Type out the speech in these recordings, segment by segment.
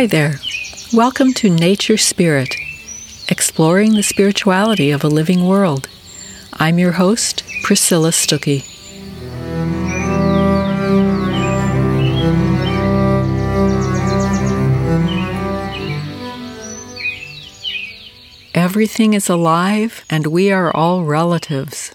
Hi there. Welcome to Nature Spirit, exploring the spirituality of a living world. I'm your host, Priscilla Stuckey. Everything is alive, and we are all relatives.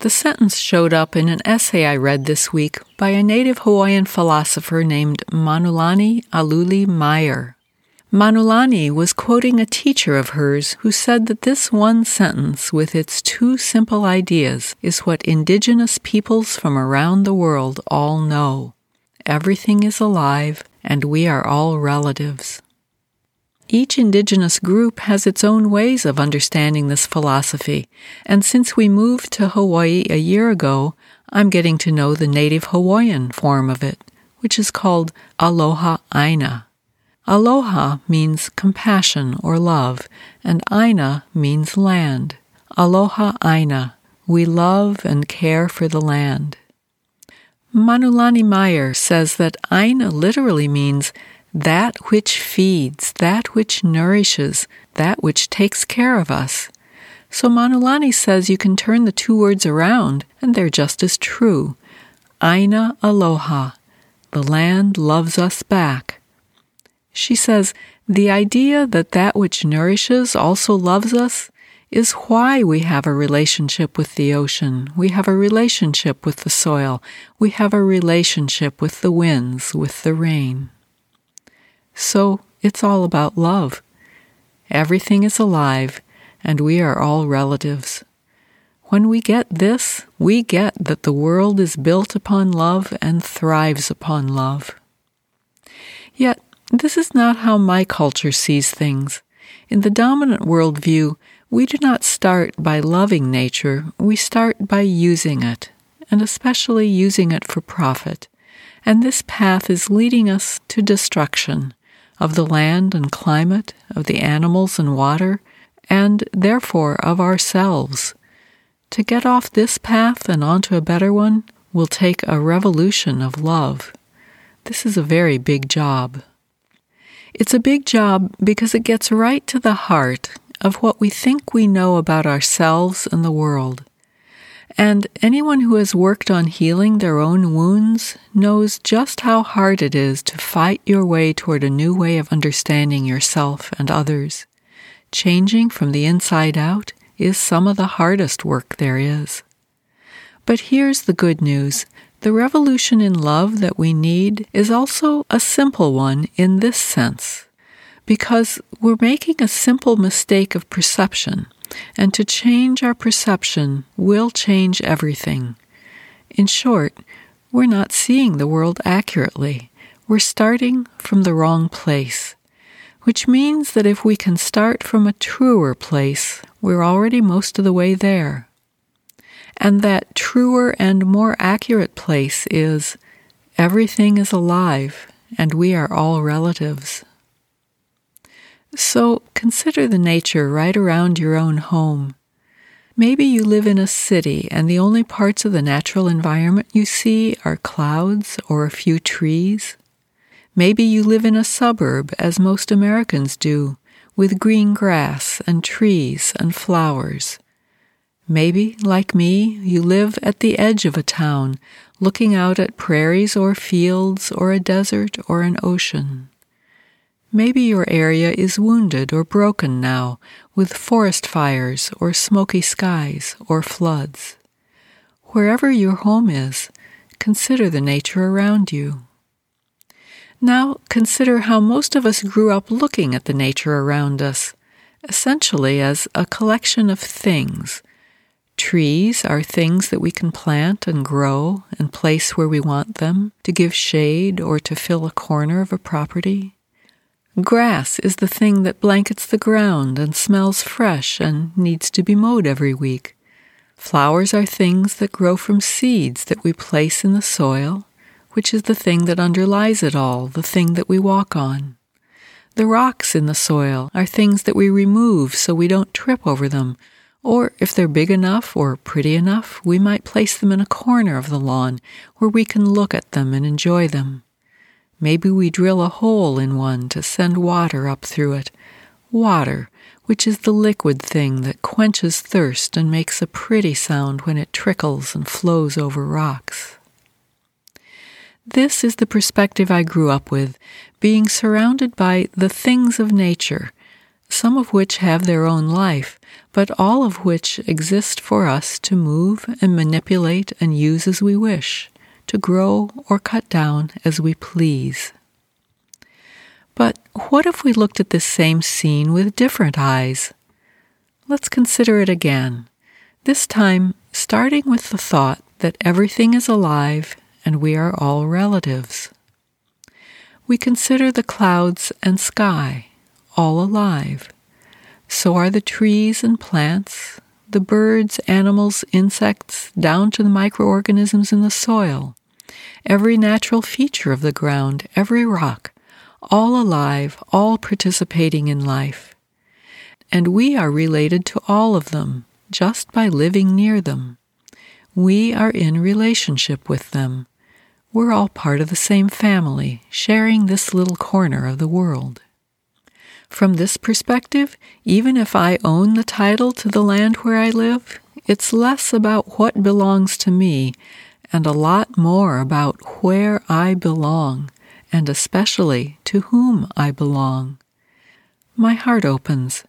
The sentence showed up in an essay I read this week by a native Hawaiian philosopher named Manulani Aluli Meyer. Manulani was quoting a teacher of hers who said that this one sentence, with its two simple ideas, is what indigenous peoples from around the world all know. Everything is alive, and we are all relatives. Each indigenous group has its own ways of understanding this philosophy, and since we moved to Hawaii a year ago, I'm getting to know the native Hawaiian form of it, which is called Aloha Aina. Aloha means compassion or love, and Aina means land. Aloha Aina, we love and care for the land. Manulani Meyer says that Aina literally means that which feeds, that which nourishes, that which takes care of us. So Manulani says you can turn the two words around, and they're just as true. Aina aloha, the land loves us back. She says the idea that that which nourishes also loves us is why we have a relationship with the ocean. We have a relationship with the soil. We have a relationship with the winds, with the rain. So it's all about love. Everything is alive, and we are all relatives. When we get this, we get that the world is built upon love and thrives upon love. Yet, this is not how my culture sees things. In the dominant worldview, we do not start by loving nature, we start by using it, and especially using it for profit. And this path is leading us to destruction of the land and climate, of the animals and water, and therefore of ourselves. To get off this path and onto a better one will take a revolution of love. This is a very big job. It's a big job because it gets right to the heart of what we think we know about ourselves and the world. And anyone who has worked on healing their own wounds knows just how hard it is to fight your way toward a new way of understanding yourself and others. Changing from the inside out is some of the hardest work there is. But here's the good news the revolution in love that we need is also a simple one in this sense, because we're making a simple mistake of perception and to change our perception will change everything. In short, we're not seeing the world accurately. We're starting from the wrong place, which means that if we can start from a truer place, we're already most of the way there. And that truer and more accurate place is everything is alive and we are all relatives. So consider the nature right around your own home. Maybe you live in a city and the only parts of the natural environment you see are clouds or a few trees. Maybe you live in a suburb, as most Americans do, with green grass and trees and flowers. Maybe, like me, you live at the edge of a town, looking out at prairies or fields or a desert or an ocean. Maybe your area is wounded or broken now with forest fires or smoky skies or floods. Wherever your home is, consider the nature around you. Now consider how most of us grew up looking at the nature around us, essentially as a collection of things. Trees are things that we can plant and grow and place where we want them to give shade or to fill a corner of a property. Grass is the thing that blankets the ground and smells fresh and needs to be mowed every week. Flowers are things that grow from seeds that we place in the soil, which is the thing that underlies it all, the thing that we walk on. The rocks in the soil are things that we remove so we don't trip over them, or if they're big enough or pretty enough, we might place them in a corner of the lawn where we can look at them and enjoy them. Maybe we drill a hole in one to send water up through it. Water, which is the liquid thing that quenches thirst and makes a pretty sound when it trickles and flows over rocks. This is the perspective I grew up with, being surrounded by the things of nature, some of which have their own life, but all of which exist for us to move and manipulate and use as we wish, to grow or cut down as we please. But what if we looked at this same scene with different eyes? Let's consider it again, this time starting with the thought that everything is alive and we are all relatives. We consider the clouds and sky, all alive. So are the trees and plants, the birds, animals, insects, down to the microorganisms in the soil, every natural feature of the ground, every rock, all alive, all participating in life. And we are related to all of them just by living near them. We are in relationship with them. We're all part of the same family, sharing this little corner of the world. From this perspective, even if I own the title to the land where I live, it's less about what belongs to me and a lot more about where I belong and especially to whom I belong. My heart opens.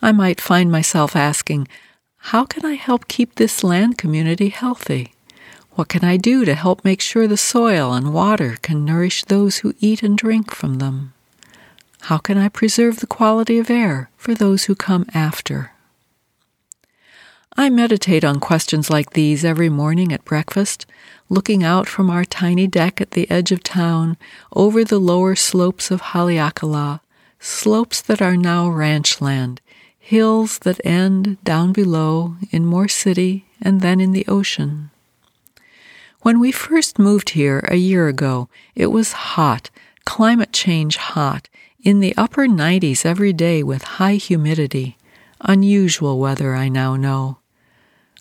I might find myself asking, How can I help keep this land community healthy? What can I do to help make sure the soil and water can nourish those who eat and drink from them? How can I preserve the quality of air for those who come after? I meditate on questions like these every morning at breakfast, looking out from our tiny deck at the edge of town over the lower slopes of Haleakala, slopes that are now ranch land, hills that end down below in Moore City and then in the ocean. When we first moved here a year ago, it was hot, climate change hot, in the upper 90s every day with high humidity. Unusual weather, I now know.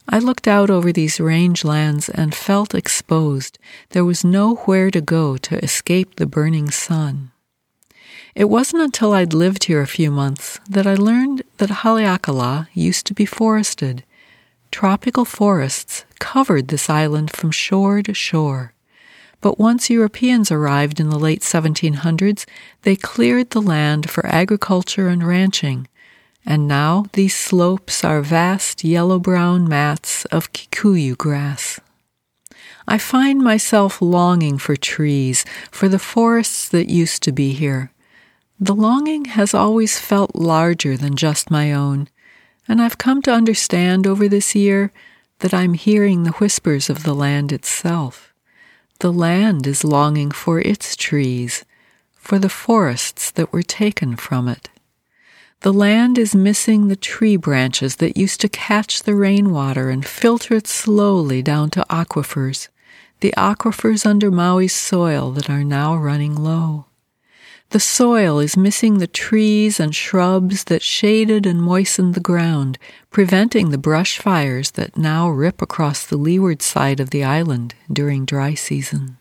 I looked out over these rangelands and felt exposed. There was nowhere to go to escape the burning sun. It wasn't until I'd lived here a few months that I learned that Haleakala used to be forested. Tropical forests covered this island from shore to shore. But once Europeans arrived in the late 1700s, they cleared the land for agriculture and ranching, and now these slopes are vast yellow brown mats of kikuyu grass. I find myself longing for trees, for the forests that used to be here. The longing has always felt larger than just my own, and I've come to understand over this year that I'm hearing the whispers of the land itself. The land is longing for its trees, for the forests that were taken from it. The land is missing the tree branches that used to catch the rainwater and filter it slowly down to aquifers, the aquifers under Maui's soil that are now running low. The soil is missing the trees and shrubs that shaded and moistened the ground, preventing the brush fires that now rip across the leeward side of the island during dry season.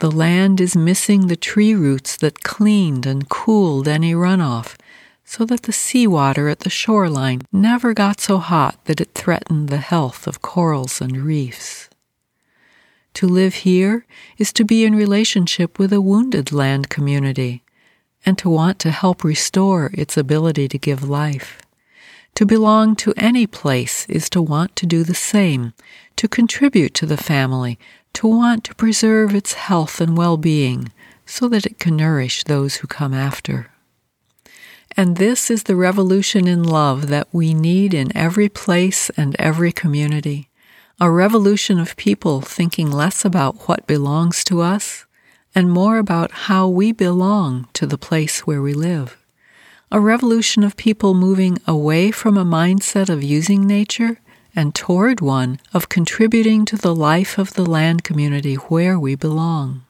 The land is missing the tree roots that cleaned and cooled any runoff so that the seawater at the shoreline never got so hot that it threatened the health of corals and reefs. To live here is to be in relationship with a wounded land community and to want to help restore its ability to give life. To belong to any place is to want to do the same, to contribute to the family, to want to preserve its health and well being so that it can nourish those who come after. And this is the revolution in love that we need in every place and every community. A revolution of people thinking less about what belongs to us and more about how we belong to the place where we live. A revolution of people moving away from a mindset of using nature and toward one of contributing to the life of the land community where we belong.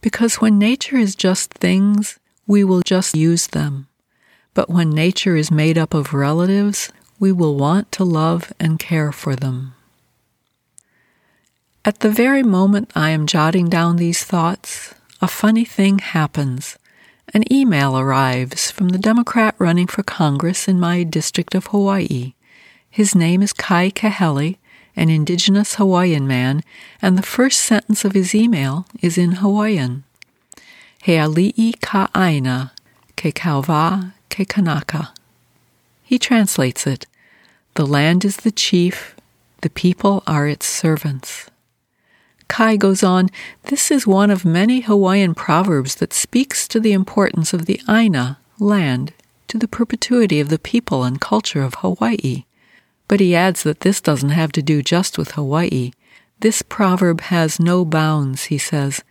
Because when nature is just things, we will just use them. But when nature is made up of relatives, we will want to love and care for them. At the very moment I am jotting down these thoughts, a funny thing happens. An email arrives from the Democrat running for Congress in my district of Hawaii. His name is Kai Kahele, an indigenous Hawaiian man, and the first sentence of his email is in Hawaiian. He ali'i ka aina, ke kauwa ke kanaka. He translates it The land is the chief, the people are its servants. Kai goes on, this is one of many Hawaiian proverbs that speaks to the importance of the Aina, land, to the perpetuity of the people and culture of Hawaii. But he adds that this doesn't have to do just with Hawaii. This proverb has no bounds, he says,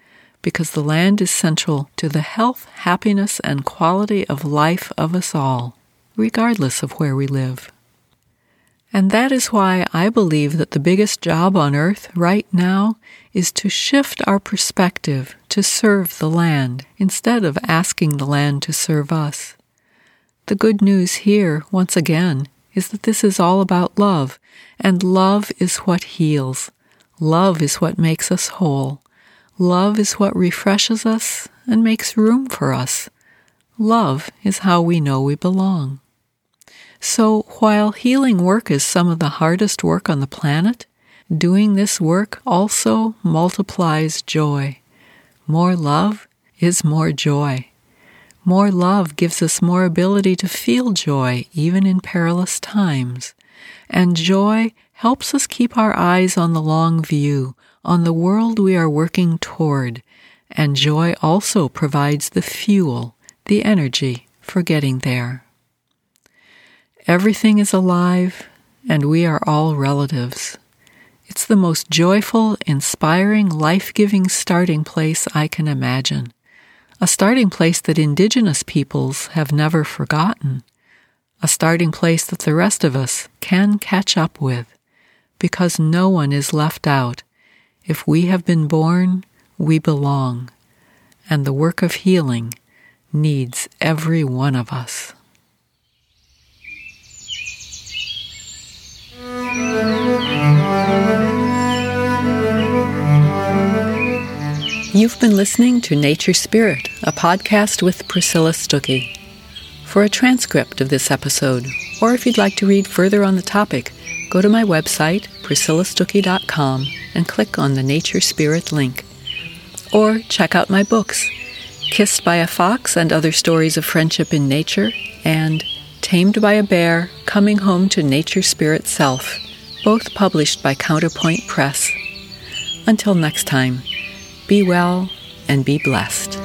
because the land is central to the health, happiness, and quality of life of us all, regardless of where we live. And that is why I believe that the biggest job on earth right now is to shift our perspective to serve the land instead of asking the land to serve us. The good news here, once again, is that this is all about love, and love is what heals. Love is what makes us whole. Love is what refreshes us and makes room for us. Love is how we know we belong. So, while healing work is some of the hardest work on the planet, doing this work also multiplies joy. More love is more joy. More love gives us more ability to feel joy even in perilous times. And joy helps us keep our eyes on the long view, on the world we are working toward. And joy also provides the fuel, the energy for getting there. Everything is alive, and we are all relatives. It's the most joyful, inspiring, life giving starting place I can imagine. A starting place that indigenous peoples have never forgotten. A starting place that the rest of us can catch up with. Because no one is left out. If we have been born, we belong. And the work of healing needs every one of us. You've been listening to Nature Spirit, a podcast with Priscilla Stuckey. For a transcript of this episode, or if you'd like to read further on the topic, go to my website, priscillastuckey.com, and click on the Nature Spirit link. Or check out my books, Kissed by a Fox and Other Stories of Friendship in Nature, and Tamed by a Bear, Coming Home to Nature Spirit Self, both published by Counterpoint Press. Until next time, be well and be blessed.